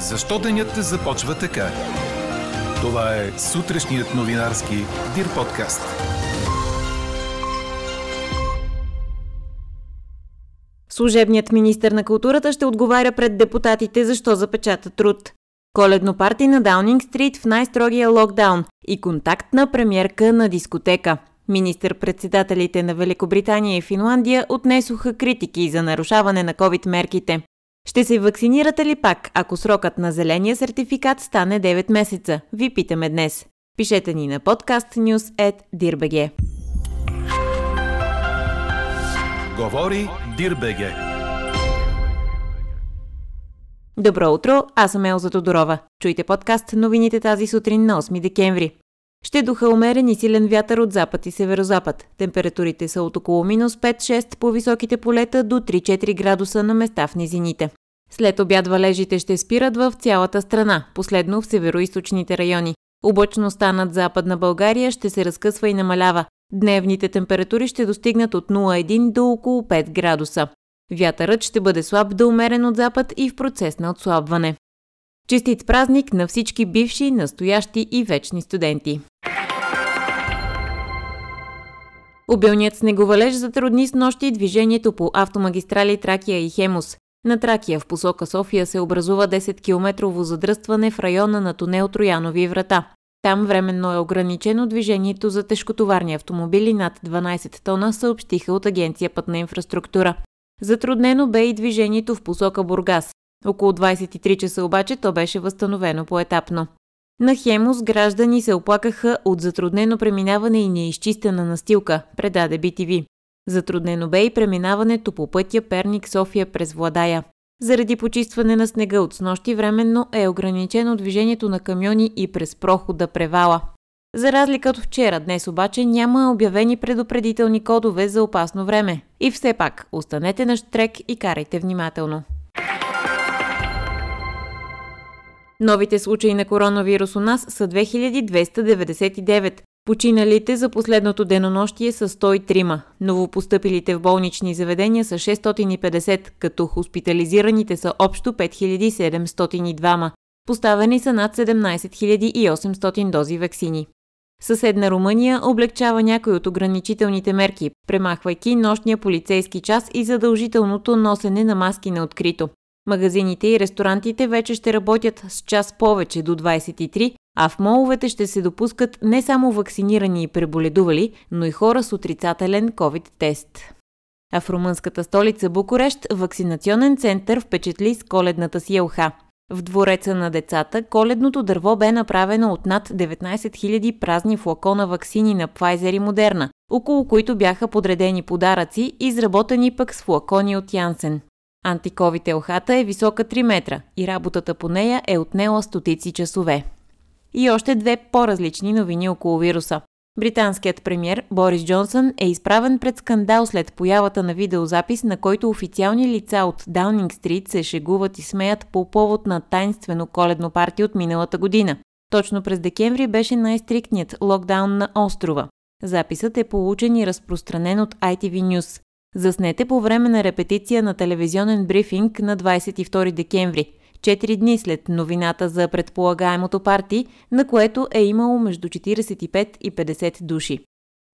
Защо денят започва така? Това е сутрешният новинарски Дир подкаст. Служебният министр на културата ще отговаря пред депутатите защо запечата труд. Коледно парти на Даунинг Стрит в най-строгия локдаун и контактна премьерка на дискотека. Министър-председателите на Великобритания и Финландия отнесоха критики за нарушаване на COVID-мерките. Ще се вакцинирате ли пак, ако срокът на зеления сертификат стане 9 месеца? Ви питаме днес. Пишете ни на Дирбеге. Говори Дирбеге. Добро утро, аз съм Елза Тодорова. Чуйте подкаст новините тази сутрин на 8 декември. Ще духа умерен и силен вятър от запад и северозапад. Температурите са от около минус 5-6 по високите полета до 3-4 градуса на места в низините. След обяд валежите ще спират в цялата страна, последно в североизточните райони. Облачността над западна България ще се разкъсва и намалява. Дневните температури ще достигнат от 0,1 до около 5 градуса. Вятърът ще бъде слаб до умерен от запад и в процес на отслабване. Честит празник на всички бивши, настоящи и вечни студенти! Обилният снеговалеж затрудни с нощи движението по автомагистрали Тракия и Хемус. На Тракия в посока София се образува 10-километрово задръстване в района на тунел Троянови врата. Там временно е ограничено движението за тежкотоварни автомобили над 12 тона, съобщиха от Агенция Пътна инфраструктура. Затруднено бе и движението в посока Бургас. Около 23 часа обаче то беше възстановено поетапно. На Хемус граждани се оплакаха от затруднено преминаване и неизчистена настилка, предаде BTV. Затруднено бе и преминаването по пътя Перник-София през Владая. Заради почистване на снега от снощи временно е ограничено движението на камиони и през прохода Превала. За разлика от вчера, днес обаче няма обявени предупредителни кодове за опасно време. И все пак, останете на штрек и карайте внимателно. Новите случаи на коронавирус у нас са 2299. Починалите за последното денонощие са 103, новопостъпилите в болнични заведения са 650, като хоспитализираните са общо 5702. Поставени са над 17 800 дози вакцини. Съседна Румъния облегчава някои от ограничителните мерки, премахвайки нощния полицейски час и задължителното носене на маски на открито. Магазините и ресторантите вече ще работят с час повече до 23, а в моловете ще се допускат не само вакцинирани и преболедували, но и хора с отрицателен COVID-тест. А в румънската столица Букурещ вакцинационен център впечатли с коледната си елха. В двореца на децата коледното дърво бе направено от над 19 000 празни флакона ваксини на Pfizer и Moderna, около които бяха подредени подаръци, изработени пък с флакони от Янсен. Антиковите елхата е висока 3 метра и работата по нея е отнела стотици часове. И още две по-различни новини около вируса. Британският премьер Борис Джонсън е изправен пред скандал след появата на видеозапис, на който официални лица от Даунинг Стрит се шегуват и смеят по повод на тайнствено коледно парти от миналата година. Точно през декември беше най-стриктният локдаун на острова. Записът е получен и разпространен от ITV News. Заснете по време на репетиция на телевизионен брифинг на 22 декември, 4 дни след новината за предполагаемото парти, на което е имало между 45 и 50 души.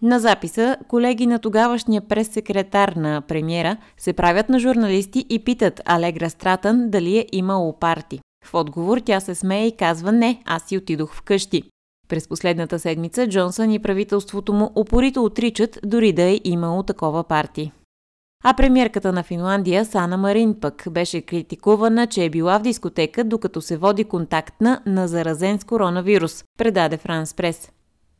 На записа колеги на тогавашния прес-секретар на премиера се правят на журналисти и питат Алегра Стратън дали е имало парти. В отговор тя се смее и казва не, аз си отидох вкъщи. През последната седмица Джонсън и правителството му опорито отричат дори да е имало такова парти. А премьерката на Финландия Сана Марин пък беше критикувана, че е била в дискотека, докато се води контактна на заразен с коронавирус, предаде Франс Прес.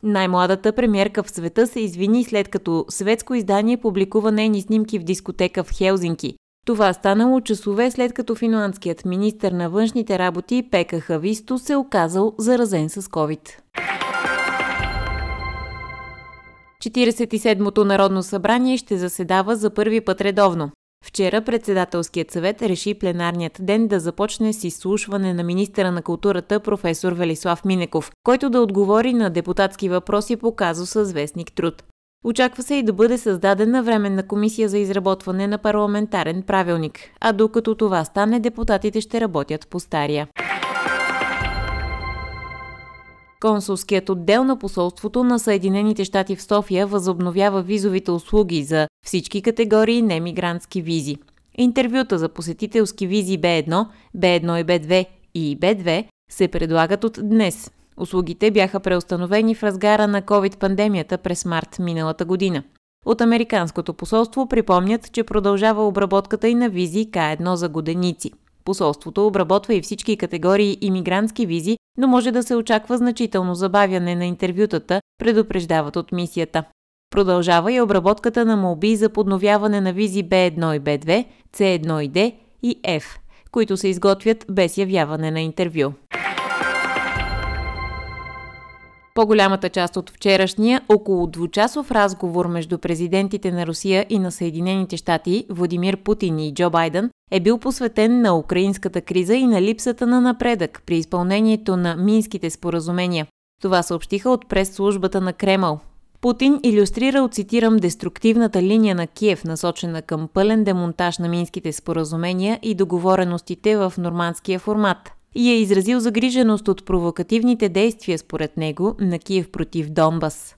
Най-младата премьерка в света се извини след като светско издание публикува нейни снимки в дискотека в Хелзинки. Това станало часове след като финландският министр на външните работи Пека Хависто се оказал заразен с COVID. 47-то Народно събрание ще заседава за първи път редовно. Вчера председателският съвет реши пленарният ден да започне с изслушване на министъра на културата професор Велислав Минеков, който да отговори на депутатски въпроси по казуса с вестник Труд. Очаква се и да бъде създадена временна комисия за изработване на парламентарен правилник, а докато това стане, депутатите ще работят по стария. Консулският отдел на посолството на Съединените щати в София възобновява визовите услуги за всички категории немигрантски визи. Интервюта за посетителски визи B1, B1 и B2 и B2 се предлагат от днес. Услугите бяха преустановени в разгара на COVID-пандемията през март миналата година. От Американското посолство припомнят, че продължава обработката и на визи К1 за годеници. Посолството обработва и всички категории иммигрантски визи, но може да се очаква значително забавяне на интервютата, предупреждават от мисията. Продължава и обработката на молби за подновяване на визи B1 и B2, C1 и D и F, които се изготвят без явяване на интервю. По-голямата част от вчерашния около двучасов разговор между президентите на Русия и на Съединените щати Владимир Путин и Джо Байден е бил посветен на украинската криза и на липсата на напредък при изпълнението на Минските споразумения. Това съобщиха от прес-службата на Кремъл. Путин иллюстрирал, цитирам, деструктивната линия на Киев, насочена към пълен демонтаж на Минските споразумения и договореностите в нормандския формат – и е изразил загриженост от провокативните действия, според него, на Киев против Донбас.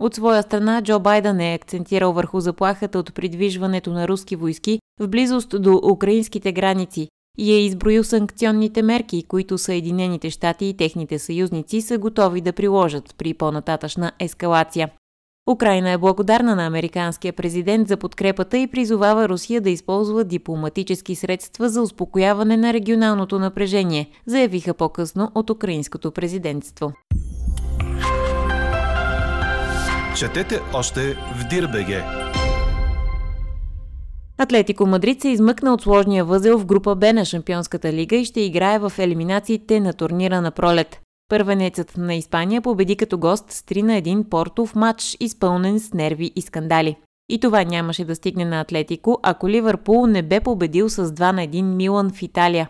От своя страна Джо Байден е акцентирал върху заплахата от придвижването на руски войски в близост до украинските граници и е изброил санкционните мерки, които Съединените щати и техните съюзници са готови да приложат при по-нататъчна ескалация. Украина е благодарна на американския президент за подкрепата и призовава Русия да използва дипломатически средства за успокояване на регионалното напрежение, заявиха по-късно от украинското президентство. Четете още в Дирбеге. Атлетико Мадрид се измъкна от сложния възел в група Б на Шампионската лига и ще играе в елиминациите на турнира на пролет. Първенецът на Испания победи като гост с 3 на 1 Порто в матч, изпълнен с нерви и скандали. И това нямаше да стигне на Атлетико, ако Ливърпул не бе победил с 2 на 1 Милан в Италия.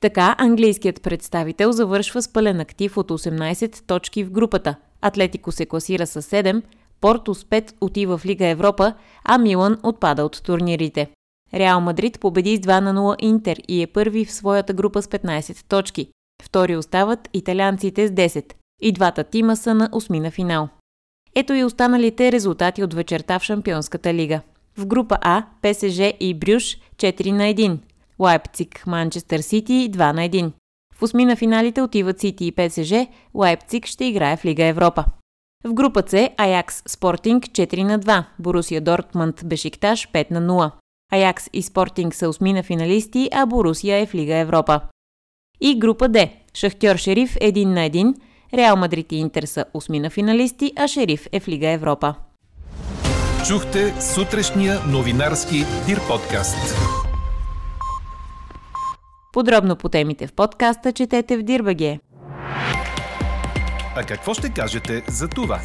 Така английският представител завършва с пълен актив от 18 точки в групата. Атлетико се класира с 7, Порто с 5 отива в Лига Европа, а Милан отпада от турнирите. Реал Мадрид победи с 2 на 0 Интер и е първи в своята група с 15 точки. Втори остават италианците с 10. И двата тима са на осмина финал. Ето и останалите резултати от вечерта в Шампионската лига. В група А ПСЖ и Брюш 4 на 1. Лайпциг, Манчестър Сити 2 на 1. В осмина финалите отиват Сити и ПСЖ, Лайпциг ще играе в Лига Европа. В група С Аякс Спортинг 4 на 2, Борусия Дортмунд Бешикташ 5 на 0. Аякс и Спортинг са осмина финалисти, а Борусия е в Лига Европа. И група Д. Шахтьор Шериф 1 на 1, Реал Мадрид и Интер са осмина финалисти, а Шериф е в Лига Европа. Чухте сутрешния новинарски Дир подкаст. Подробно по темите в подкаста четете в Дирбаге. А какво ще кажете за това?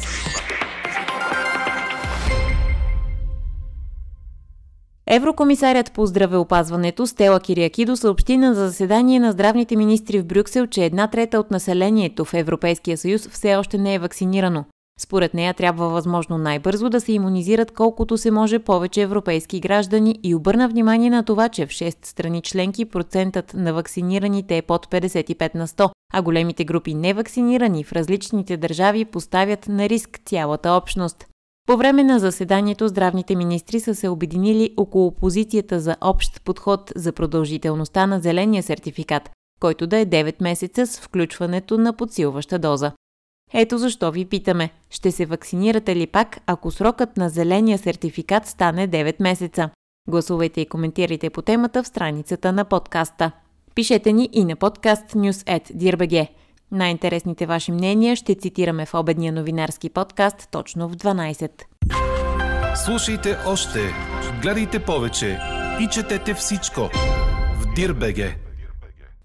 Еврокомисарят по здравеопазването Стела Кириакидо съобщи на заседание на здравните министри в Брюксел, че една трета от населението в Европейския съюз все още не е вакцинирано. Според нея трябва възможно най-бързо да се иммунизират колкото се може повече европейски граждани и обърна внимание на това, че в 6 страни членки процентът на вакцинираните е под 55 на 100, а големите групи невакцинирани в различните държави поставят на риск цялата общност. По време на заседанието здравните министри са се обединили около позицията за общ подход за продължителността на зеления сертификат, който да е 9 месеца с включването на подсилваща доза. Ето защо ви питаме, ще се вакцинирате ли пак, ако срокът на зеления сертификат стане 9 месеца? Гласувайте и коментирайте по темата в страницата на подкаста. Пишете ни и на подкаст news@dirbg. Най-интересните ваши мнения ще цитираме в обедния новинарски подкаст точно в 12. Слушайте още, гледайте повече и четете всичко в Дирбеге.